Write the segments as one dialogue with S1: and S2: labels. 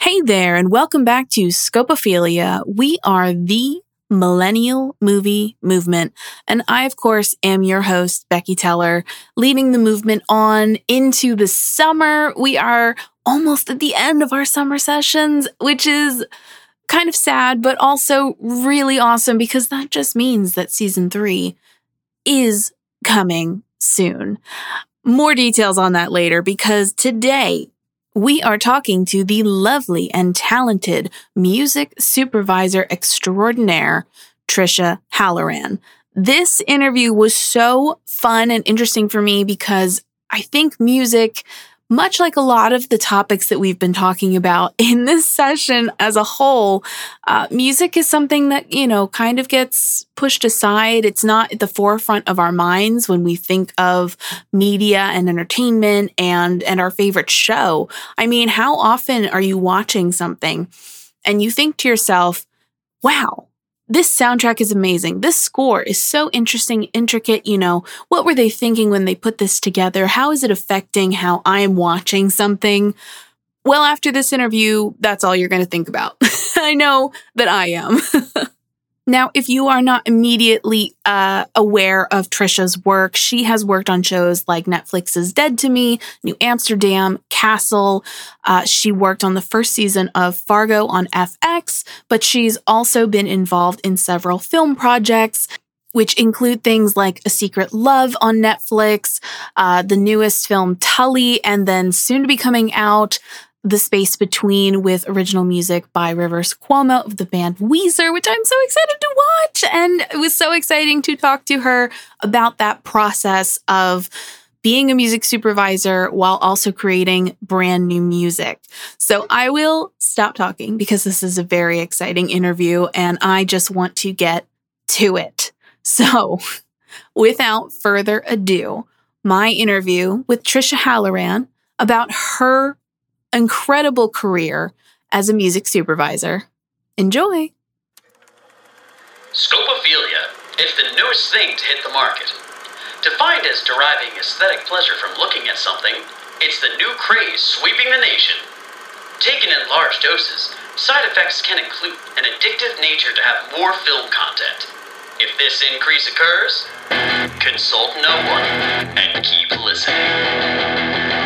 S1: Hey there, and welcome back to Scopophilia. We are the millennial movie movement. And I, of course, am your host, Becky Teller, leading the movement on into the summer. We are almost at the end of our summer sessions, which is kind of sad, but also really awesome because that just means that season three is coming soon. More details on that later because today we are talking to the lovely and talented music supervisor extraordinaire, Tricia Halloran. This interview was so fun and interesting for me because I think music much like a lot of the topics that we've been talking about in this session as a whole, uh, music is something that, you know, kind of gets pushed aside. It's not at the forefront of our minds when we think of media and entertainment and, and our favorite show. I mean, how often are you watching something and you think to yourself, wow, this soundtrack is amazing. This score is so interesting, intricate. You know, what were they thinking when they put this together? How is it affecting how I am watching something? Well, after this interview, that's all you're going to think about. I know that I am. Now, if you are not immediately uh, aware of Tricia's work, she has worked on shows like Netflix's Dead to Me, New Amsterdam, Castle. Uh, she worked on the first season of Fargo on FX, but she's also been involved in several film projects. Which include things like A Secret Love on Netflix, uh, the newest film Tully, and then soon to be coming out, the Space Between with original music by Rivers Cuomo of the band Weezer, which I'm so excited to watch. And it was so exciting to talk to her about that process of being a music supervisor while also creating brand new music. So I will stop talking because this is a very exciting interview and I just want to get to it. So without further ado, my interview with Tricia Halloran about her incredible career as a music supervisor. Enjoy!
S2: Scopophilia, it's the newest thing to hit the market. Defined as deriving aesthetic pleasure from looking at something, it's the new craze sweeping the nation. Taken in large doses, side effects can include an addictive nature to have more film content. If this increase occurs, consult no one and keep listening.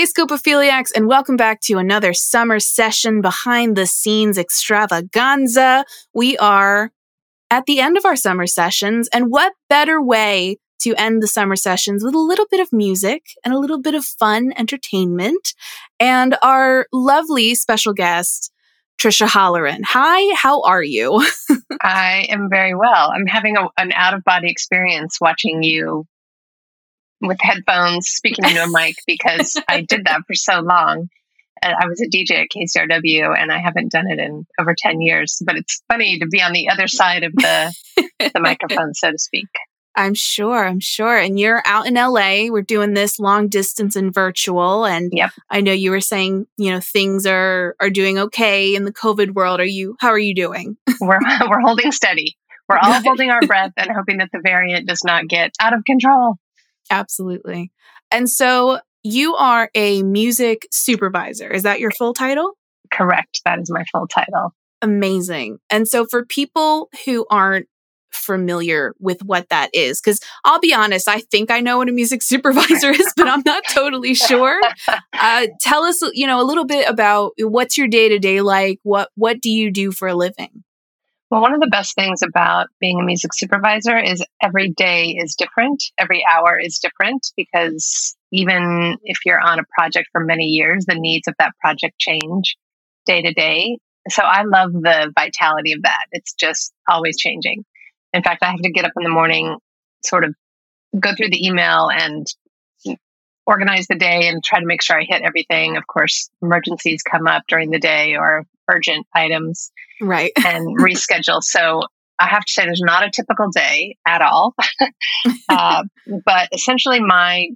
S1: Hey, Scopophiliacs, and welcome back to another summer session behind the scenes extravaganza. We are at the end of our summer sessions, and what better way to end the summer sessions with a little bit of music and a little bit of fun entertainment? And our lovely special guest, Tricia Halloran. Hi, how are you?
S3: I am very well. I'm having a, an out of body experience watching you with headphones speaking into a mic because I did that for so long. And I was a DJ at KCRW and I haven't done it in over 10 years, but it's funny to be on the other side of the, the microphone, so to speak.
S1: I'm sure, I'm sure. And you're out in LA. We're doing this long distance and virtual. And
S3: yep.
S1: I know you were saying, you know, things are are doing okay in the COVID world. Are you how are you doing?
S3: we're we're holding steady. We're all holding our breath and hoping that the variant does not get out of control.
S1: Absolutely. And so you are a music supervisor. Is that your full title?
S3: Correct. That is my full title.
S1: Amazing. And so for people who aren't familiar with what that is, because I'll be honest, I think I know what a music supervisor is, but I'm not totally sure. Uh, tell us, you know, a little bit about what's your day to day like. What What do you do for a living?
S3: Well, one of the best things about being a music supervisor is every day is different. Every hour is different because even if you're on a project for many years, the needs of that project change day to day. So I love the vitality of that. It's just always changing. In fact, I have to get up in the morning, sort of go through the email and organize the day and try to make sure I hit everything. Of course, emergencies come up during the day or urgent items
S1: right
S3: and reschedule so i have to say there's not a typical day at all uh, but essentially my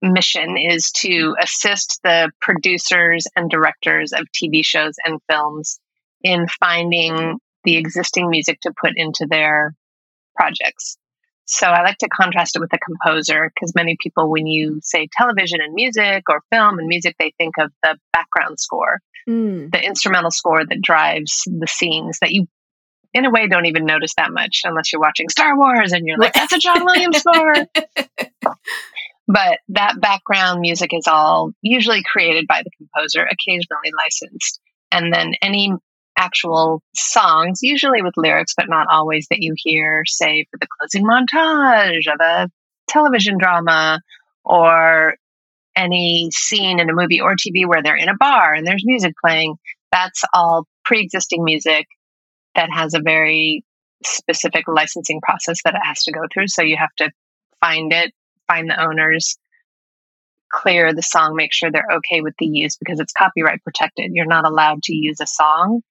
S3: mission is to assist the producers and directors of TV shows and films in finding the existing music to put into their projects. So I like to contrast it with a composer because many people, when you say television and music or film and music, they think of the background score, mm. the instrumental score that drives the scenes that you, in a way, don't even notice that much unless you're watching Star Wars and you're like, that's a John Williams score. but that background music is all usually created by the composer, occasionally licensed. And then any actual songs, usually with lyrics, but not always that you hear, say, for the closing montage of a television drama or any scene in a movie or TV where they're in a bar and there's music playing. That's all pre existing music that has a very specific licensing process that it has to go through. So you have to find it, find the owners, clear the song, make sure they're okay with the use because it's copyright protected. You're not allowed to use a song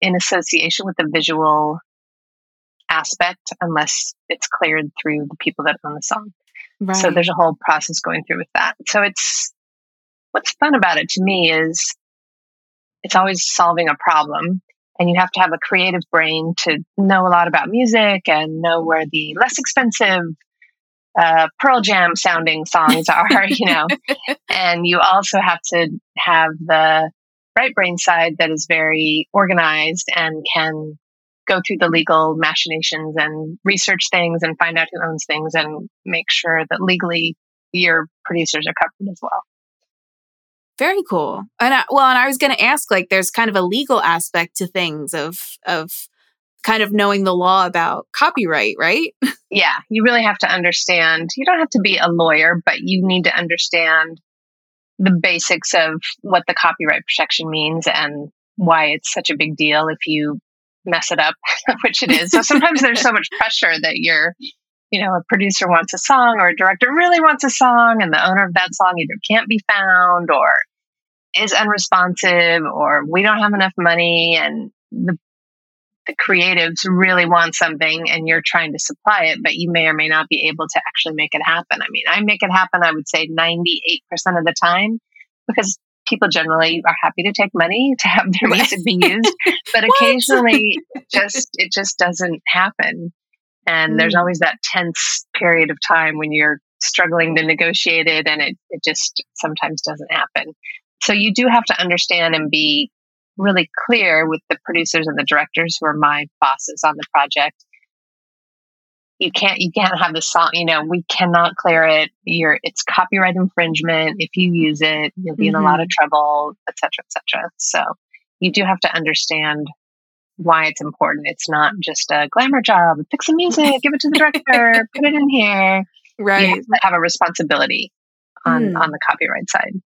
S3: in association with the visual aspect unless it's cleared through the people that own the song. Right. So there's a whole process going through with that. So it's what's fun about it to me is it's always solving a problem and you have to have a creative brain to know a lot about music and know where the less expensive uh, Pearl Jam sounding songs are, you know, and you also have to have the right brain side that is very organized and can go through the legal machinations and research things and find out who owns things and make sure that legally your producers are covered as well.
S1: Very cool. And I, well, and I was going to ask, like, there's kind of a legal aspect to things of of kind of knowing the law about copyright, right?
S3: Yeah, you really have to understand. You don't have to be a lawyer, but you need to understand the basics of what the copyright protection means and why it's such a big deal if you mess it up, which it is. So sometimes there's so much pressure that you're, you know, a producer wants a song or a director really wants a song and the owner of that song either can't be found or is unresponsive or we don't have enough money and the the creatives really want something and you're trying to supply it, but you may or may not be able to actually make it happen. I mean, I make it happen, I would say 98% of the time because people generally are happy to take money to have their music be used, but occasionally just, it just doesn't happen. And mm. there's always that tense period of time when you're struggling to negotiate it and it, it just sometimes doesn't happen. So you do have to understand and be really clear with the producers and the directors who are my bosses on the project. You can't you can't have the song, you know, we cannot clear it. You're it's copyright infringement. If you use it, you'll be mm-hmm. in a lot of mm-hmm. trouble, etc., etc. So you do have to understand why it's important. It's not just a glamour job. Fix some music, give it to the director, put it in here.
S1: Right.
S3: You have, have a responsibility on, mm. on the copyright side.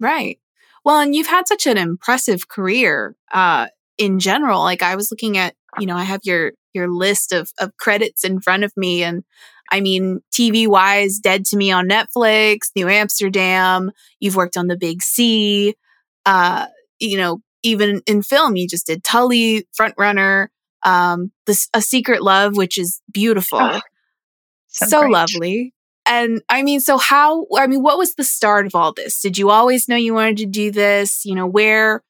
S1: Right. Well, and you've had such an impressive career uh, in general. Like I was looking at, you know, I have your your list of of credits in front of me, and I mean, TV wise, Dead to Me on Netflix, New Amsterdam. You've worked on The Big C. Uh, you know, even in film, you just did Tully, Front Runner, um, this A Secret Love, which is beautiful, oh, so, so lovely. And I mean, so how, I mean, what was the start of all this? Did you always know you wanted to do this? You know, where,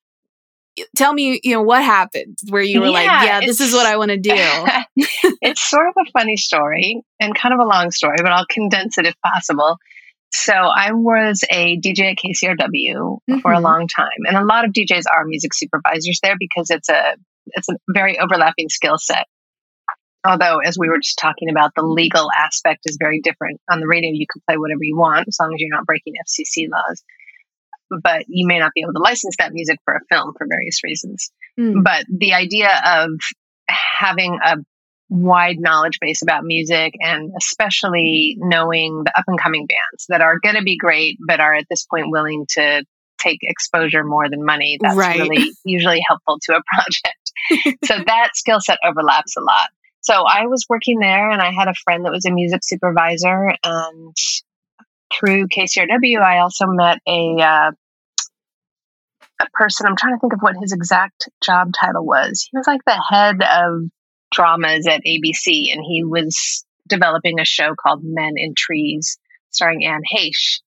S1: tell me, you know, what happened where you were yeah, like, yeah, this is what I want to do?
S3: it's sort of a funny story and kind of a long story, but I'll condense it if possible. So I was a DJ at KCRW mm-hmm. for a mm-hmm. long time, and a lot of DJs are music supervisors there because it's a it's a very overlapping skill set. Although, as we were just talking about, the legal aspect is very different. On the radio, you can play whatever you want as long as you're not breaking FCC laws. But you may not be able to license that music for a film for various reasons. Mm. But the idea of having a wide knowledge base about music and especially knowing the up and coming bands that are going to be great, but are at this point willing to take exposure more than money. That's right. really usually helpful to a project. so that skill set overlaps a lot. So I was working there and I had a friend that was a music supervisor. And through KCRW, I also met a, uh, a person. I'm trying to think of what his exact job title was. He was like the head of dramas at ABC, and he was developing a show called Men in Trees, starring Anne Heche.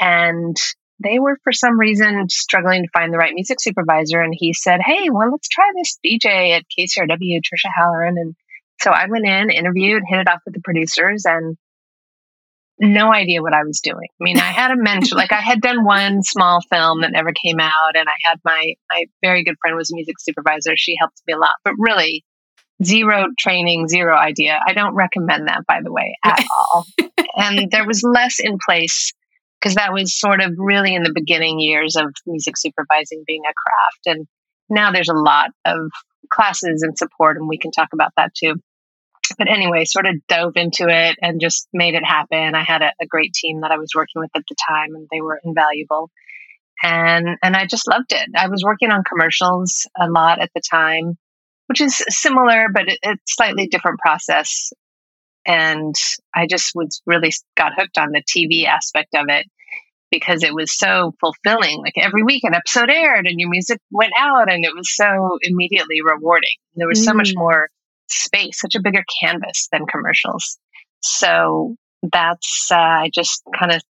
S3: And they were, for some reason, struggling to find the right music supervisor. And he said, Hey, well, let's try this DJ at KCRW, Tricia Halloran. And so I went in, interviewed, hit it off with the producers, and no idea what I was doing. I mean, I had a mentor, like I had done one small film that never came out, and I had my my very good friend was a music supervisor. She helped me a lot, but really zero training, zero idea. I don't recommend that, by the way, at all. and there was less in place because that was sort of really in the beginning years of music supervising being a craft. And now there's a lot of classes and support, and we can talk about that too. But anyway, sort of dove into it and just made it happen. I had a, a great team that I was working with at the time, and they were invaluable. And and I just loved it. I was working on commercials a lot at the time, which is similar, but it, it's slightly different process and I just was really got hooked on the TV aspect of it because it was so fulfilling. Like every week an episode aired and your music went out and it was so immediately rewarding. There was mm. so much mm. more space, such a bigger canvas than commercials. So that's, uh, I just kind of,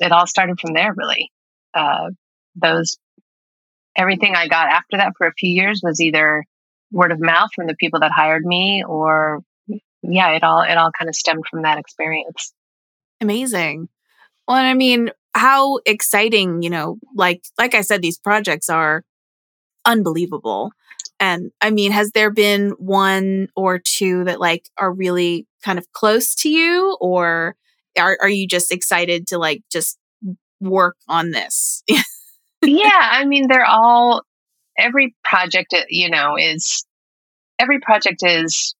S3: it all started from there really. Uh, those, everything I got after that for a few years was either word of mouth from the people that hired me or yeah, it all it all kind of stemmed from that experience.
S1: Amazing. Well, I mean, how exciting, you know, like like I said, these projects are unbelievable. And I mean, has there been one or two that like are really kind of close to you, or are are you just excited to like just work on this?
S3: yeah, I mean, they're all every project, uh, you know, is every project is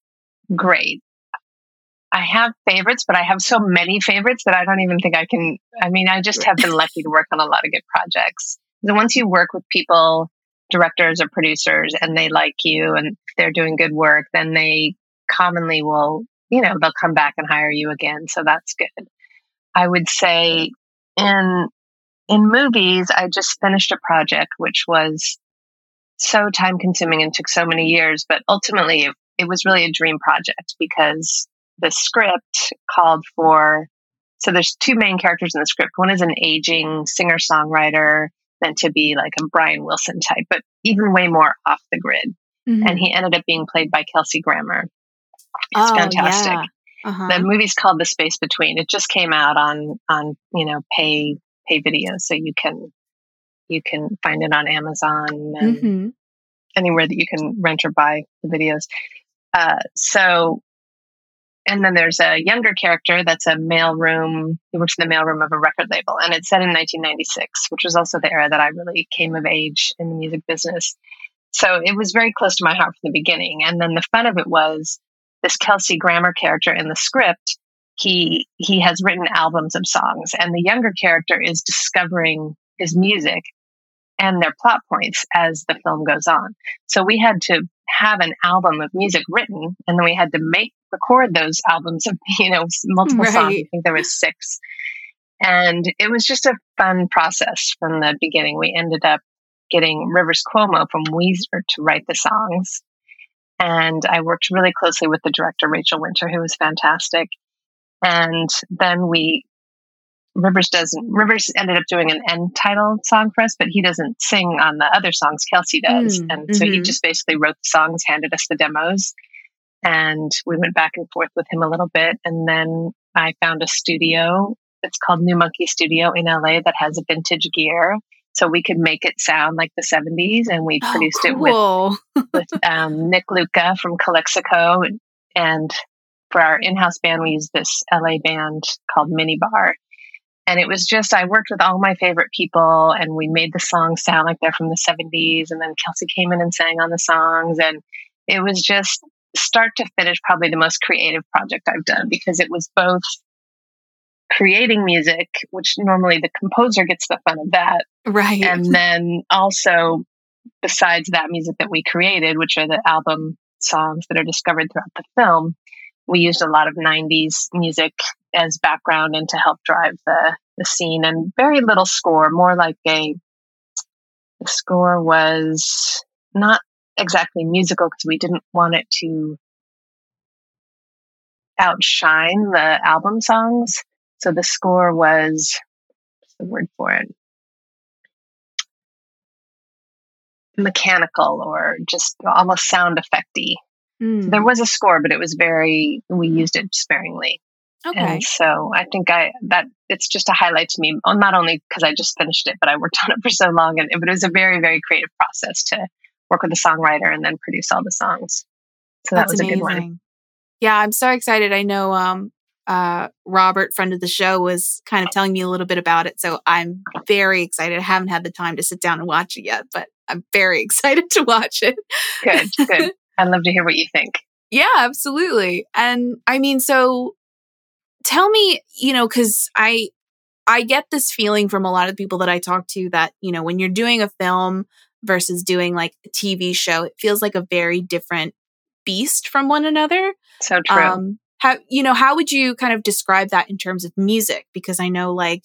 S3: great. I have favorites, but I have so many favorites that I don't even think I can. I mean, I just have been lucky to work on a lot of good projects. And once you work with people, directors or producers, and they like you and they're doing good work, then they commonly will, you know, they'll come back and hire you again. So that's good. I would say in in movies, I just finished a project which was so time consuming and took so many years, but ultimately it, it was really a dream project because the script called for so there's two main characters in the script. One is an aging singer songwriter meant to be like a Brian Wilson type, but even way more off the grid. Mm-hmm. And he ended up being played by Kelsey Grammer. It's oh, fantastic. Yeah. Uh-huh. The movie's called The Space Between. It just came out on on you know pay pay video, so you can you can find it on Amazon and mm-hmm. anywhere that you can rent or buy the videos. Uh, so and then there's a younger character that's a mailroom. He works in the mailroom of a record label, and it's set in 1996, which was also the era that I really came of age in the music business. So it was very close to my heart from the beginning. And then the fun of it was this Kelsey Grammer character in the script. He he has written albums of songs, and the younger character is discovering his music and their plot points as the film goes on. So we had to have an album of music written, and then we had to make record those albums of you know multiple right. songs. I think there was six, and it was just a fun process from the beginning. We ended up getting Rivers Cuomo from Weezer to write the songs, and I worked really closely with the director Rachel Winter, who was fantastic. And then we Rivers doesn't. Rivers ended up doing an end title song for us, but he doesn't sing on the other songs. Kelsey does, mm, and mm-hmm. so he mm-hmm. just basically wrote the songs, handed us the demos, and we went back and forth with him a little bit. And then I found a studio. It's called New Monkey Studio in LA that has a vintage gear, so we could make it sound like the '70s. And we oh, produced cool. it with with um, Nick Luca from Calexico, and for our in-house band, we used this LA band called Minibar and it was just, I worked with all my favorite people and we made the songs sound like they're from the 70s. And then Kelsey came in and sang on the songs. And it was just start to finish, probably the most creative project I've done because it was both creating music, which normally the composer gets the fun of that.
S1: Right.
S3: And then also, besides that music that we created, which are the album songs that are discovered throughout the film, we used a lot of 90s music as background and to help drive the, the scene and very little score, more like a, the score was not exactly musical because we didn't want it to outshine the album songs. So the score was what's the word for it? Mechanical or just almost sound effecty. Mm. There was a score, but it was very, we used it sparingly. Okay. And so I think I, that it's just a highlight to me, not only because I just finished it, but I worked on it for so long. And it was a very, very creative process to work with the songwriter and then produce all the songs. So that was amazing. a good one.
S1: Yeah, I'm so excited. I know um, uh, Robert, friend of the show, was kind of telling me a little bit about it. So I'm very excited. I haven't had the time to sit down and watch it yet, but I'm very excited to watch it.
S3: Good, good. I'd love to hear what you think.
S1: Yeah, absolutely. And I mean, so tell me, you know, because I I get this feeling from a lot of people that I talk to that, you know, when you're doing a film versus doing like a TV show, it feels like a very different beast from one another.
S3: So true. Um,
S1: how you know, how would you kind of describe that in terms of music? Because I know like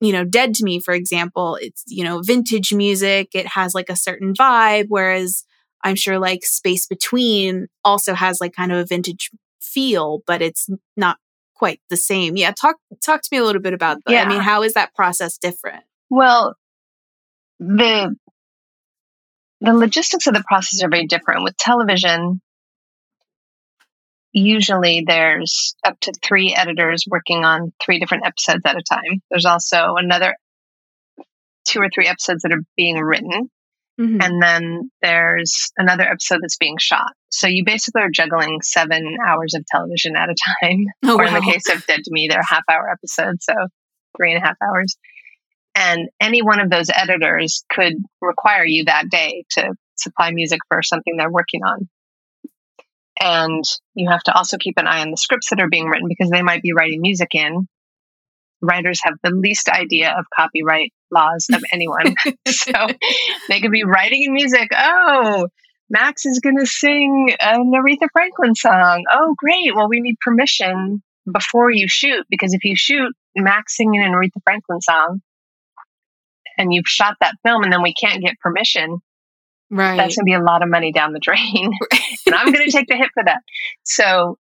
S1: you know, Dead to Me, for example, it's, you know, vintage music. It has like a certain vibe, whereas I'm sure like Space Between also has like kind of a vintage feel, but it's not quite the same. Yeah, talk talk to me a little bit about that. Yeah. I mean, how is that process different?
S3: Well, the the logistics of the process are very different. With television, usually there's up to three editors working on three different episodes at a time. There's also another two or three episodes that are being written. Mm-hmm. And then there's another episode that's being shot. So you basically are juggling seven hours of television at a time. Oh, or in wow. the case of Dead to Me, they're half hour episodes, so three and a half hours. And any one of those editors could require you that day to supply music for something they're working on. And you have to also keep an eye on the scripts that are being written because they might be writing music in. Writers have the least idea of copyright laws of anyone. so they could be writing in music. Oh, Max is going to sing an Aretha Franklin song. Oh, great. Well, we need permission before you shoot because if you shoot Max singing an Aretha Franklin song and you've shot that film and then we can't get permission, Right. That's going to be a lot of money down the drain. and I'm going to take the hit for that. So,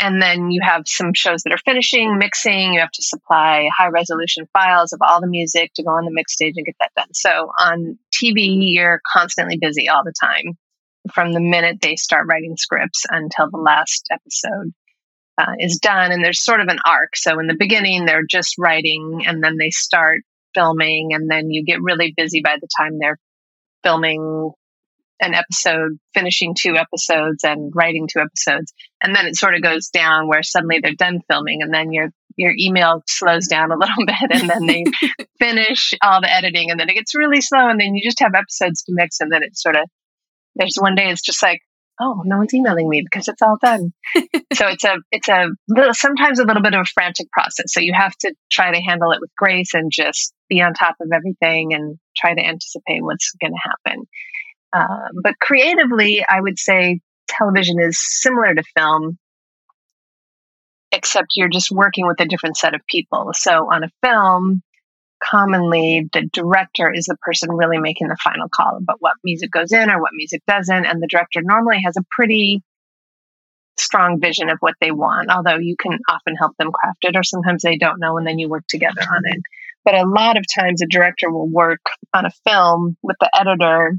S3: and then you have some shows that are finishing, mixing. You have to supply high resolution files of all the music to go on the mix stage and get that done. So on TV, you're constantly busy all the time from the minute they start writing scripts until the last episode uh, is done. And there's sort of an arc. So in the beginning, they're just writing and then they start filming and then you get really busy by the time they're filming an episode, finishing two episodes and writing two episodes. And then it sort of goes down where suddenly they're done filming and then your your email slows down a little bit and then they finish all the editing and then it gets really slow and then you just have episodes to mix and then it's sort of there's one day it's just like oh no one's emailing me because it's all done. So it's a it's a little sometimes a little bit of a frantic process. So you have to try to handle it with grace and just be on top of everything and try to anticipate what's going to happen uh, but creatively i would say television is similar to film except you're just working with a different set of people so on a film commonly the director is the person really making the final call about what music goes in or what music doesn't. And the director normally has a pretty strong vision of what they want, although you can often help them craft it, or sometimes they don't know, and then you work together on it. But a lot of times, a director will work on a film with the editor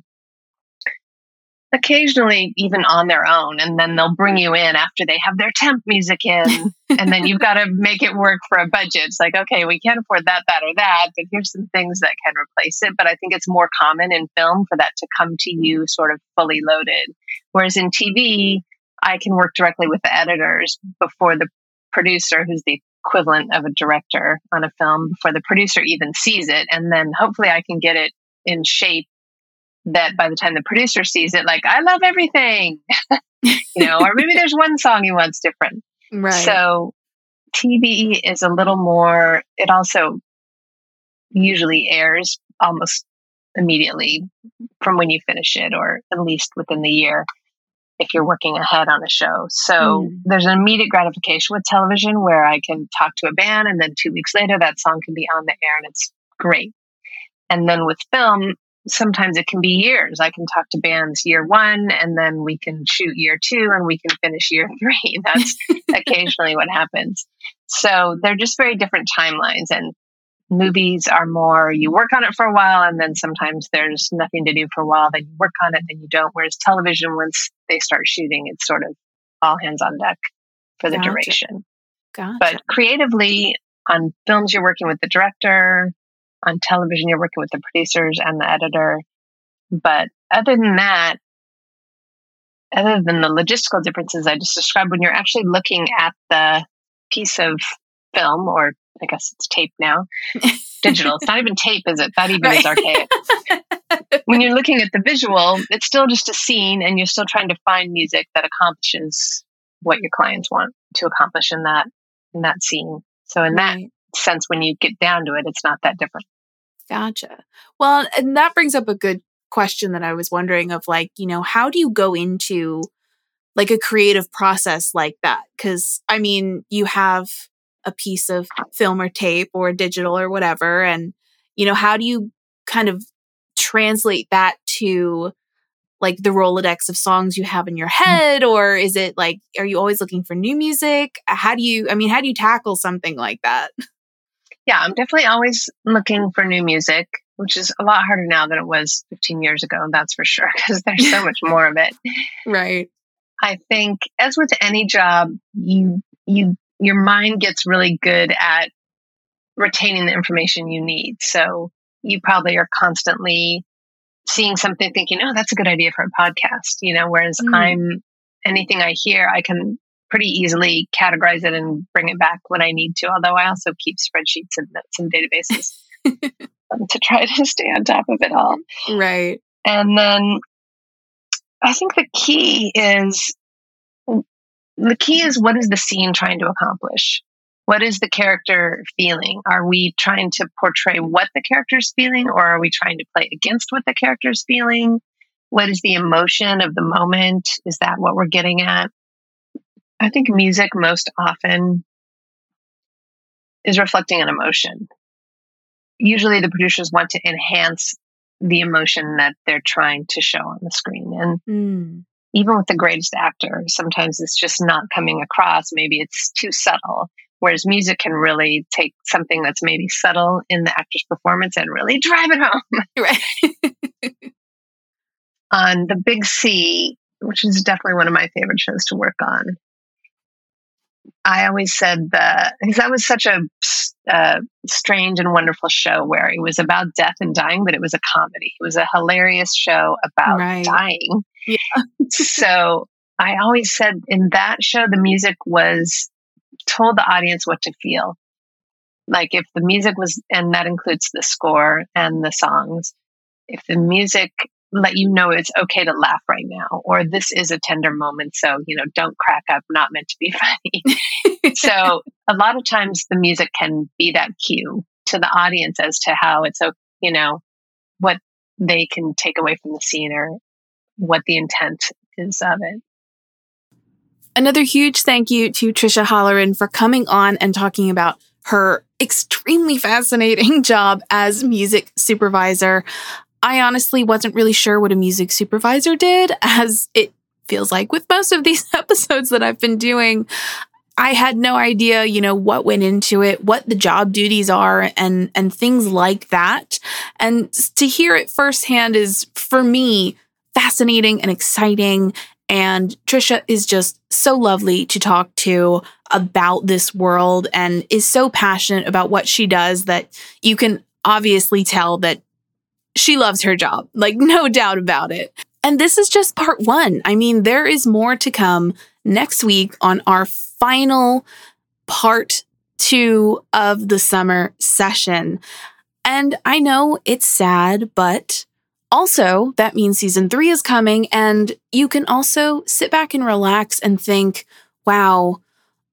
S3: occasionally even on their own and then they'll bring you in after they have their temp music in and then you've got to make it work for a budget. It's like okay we can't afford that that or that but here's some things that can replace it. But i think it's more common in film for that to come to you sort of fully loaded. Whereas in tv i can work directly with the editors before the producer who's the equivalent of a director on a film before the producer even sees it and then hopefully i can get it in shape that by the time the producer sees it, like, I love everything, you know, or maybe there's one song he wants different. Right. So TV is a little more, it also usually airs almost immediately from when you finish it, or at least within the year if you're working ahead on a show. So mm. there's an immediate gratification with television where I can talk to a band and then two weeks later that song can be on the air and it's great. And then with film, sometimes it can be years. I can talk to bands year one and then we can shoot year two and we can finish year three. That's occasionally what happens. So they're just very different timelines. And movies are more you work on it for a while and then sometimes there's nothing to do for a while then you work on it then you don't whereas television once they start shooting it's sort of all hands on deck for the
S1: Gotcha.
S3: duration
S1: Gotcha.
S3: but creatively on films you're working with the director on television you're working with the producers and the editor. But other than that other than the logistical differences i just described when you're actually looking at the piece of film or i guess it's tape now digital it's not even tape is it? That even is archaic. When you're looking at the visual it's still just a scene and you're still trying to find music that accomplishes what your clients want to accomplish in that in that scene. So in that
S1: Right.
S3: Sense when you get down to it it's not that different
S1: Gotcha. Well, and that brings up a good question that I was wondering of like, you know, how do you go into like a creative process like that? Cuz I mean, you have a piece of film or tape or digital or whatever and you know, how do you kind of translate that to like the Rolodex of songs you have in your mm. head or is it like are you always looking for new music? How do you I mean, how do you tackle something like that?
S3: Yeah i'm definitely always looking for new music which is a lot harder now than it was 15 years ago that's for sure because there's so much more of it
S1: Right.
S3: I think as with any job, you you your mind gets really good at retaining the information you need. So you probably are constantly seeing something thinking, "Oh, that's a good idea for a podcast," you know, whereas
S1: Mm.
S3: I'm anything I hear, I can pretty easily categorize it and bring it back when I need to. Although I also keep spreadsheets and notes and databases to try to stay on top of it all.
S1: Right.
S3: And then I think the key is the key is what is the scene trying to accomplish? What is the character feeling? Are we trying to portray what the character's feeling or are we trying to play against what the character's feeling? What is the emotion of the moment? Is that what we're getting at? I think music most often is reflecting an emotion. Usually the producers want to enhance the emotion that they're trying to show on the screen. And
S1: Mm.
S3: even with the greatest actor, sometimes it's just not coming across. Maybe it's too subtle. Whereas music can really take something that's maybe subtle in the actor's performance and really drive it home.
S1: Right.
S3: On The Big C, which is definitely one of my favorite shows to work on, I always said that because that was such a uh, strange and wonderful show where it was about death and dying, but it was a comedy. It was a hilarious show about
S1: Right.
S3: dying.
S1: Yeah.
S3: so I always said in that show, the music was told the audience what to feel. Like if the music was, and that includes the score and the songs, if the music let you know it's okay to laugh right now, or this is a tender moment, so, you know, don't crack up, not meant to be funny. so a lot of times the music can be that cue to the audience as to how it's, o- you know, what they can take away from the scene or what the intent is of it.
S1: Another huge thank you to Tricia Halloran for coming on and talking about her extremely fascinating job as music supervisor. I honestly wasn't really sure what a music supervisor did, as it feels like with most of these episodes that I've been doing. I had no idea, you know, what went into it, what the job duties are and and things like that. And to hear it firsthand is for me fascinating and exciting and Tricia is just so lovely to talk to about this world and is so passionate about what she does that you can obviously tell that she loves her job. Like, no doubt about it. And this is just part one. I mean, there is more to come next week on our final part two of the summer session. And I know it's sad, but also, that means season three is coming, and you can also sit back and relax and think, wow,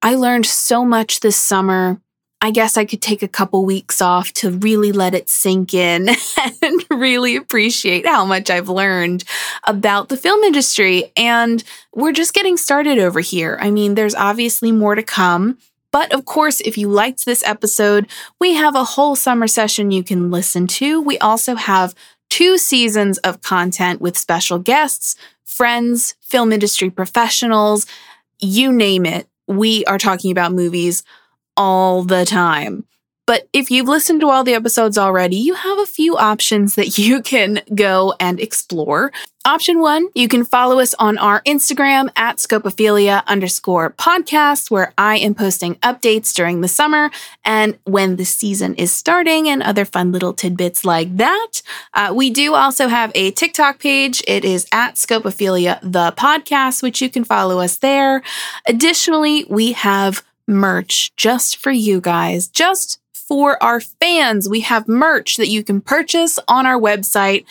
S1: I learned so much this summer. I guess I could take a couple weeks off to really let it sink in and really appreciate how much I've learned about the film industry. And we're just getting started over here. I mean, there's obviously more to come. But of course, if you liked this episode, we have a whole summer session you can listen to. We also have two seasons of content with special guests, friends, film industry professionals, you name it. We are talking about movies all the time. But if you've listened to all the episodes already, you have a few options that you can go and explore. Option one, you can follow us on our Instagram at scopophilia underscore podcast, where I am posting updates during the summer and when the season is starting and other fun little tidbits like that. Uh, we do also have a TikTok page. It is at scopophilia, the podcast, which you can follow us there. Additionally, we have merch just for you guys, just for our fans. We have merch that you can purchase on our website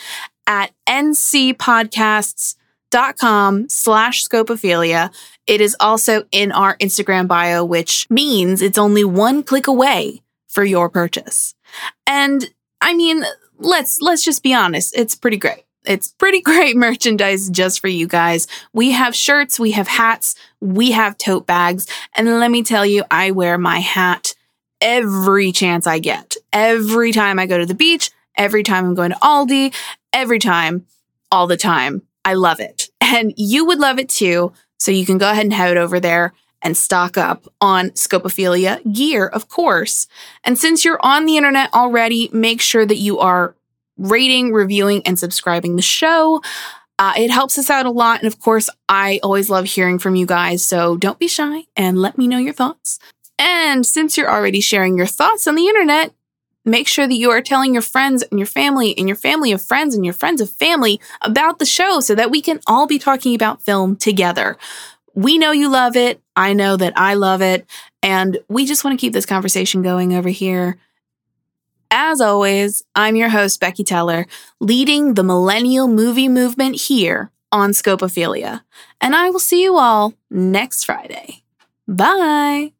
S1: at ncpodcasts.com slash scopophilia. It is also in our Instagram bio, which means it's only one click away for your purchase. And I mean, let's let's just be honest, it's pretty great. It's pretty great merchandise just for you guys. We have shirts, we have hats, we have tote bags, and let me tell you, I wear my hat every chance I get. Every time I go to the beach, every time I'm going to Aldi, every time, all the time. I love it. And you would love it too. So you can go ahead and head over there and stock up on Scopophilia gear, of course. And since you're on the internet already, make sure that you are rating, reviewing, and subscribing the show. Uh, it helps us out a lot. And of course, I always love hearing from you guys. So don't be shy and let me know your thoughts. And since you're already sharing your thoughts on the internet, make sure that you are telling your friends and your family and your family of friends and your friends of family about the show so that we can all be talking about film together. We know you love it. I know that I love it. And we just want to keep this conversation going over here. As always, I'm your host, Becky Teller, leading the millennial movie movement here on Scopophilia. And I will see you all next Friday. Bye.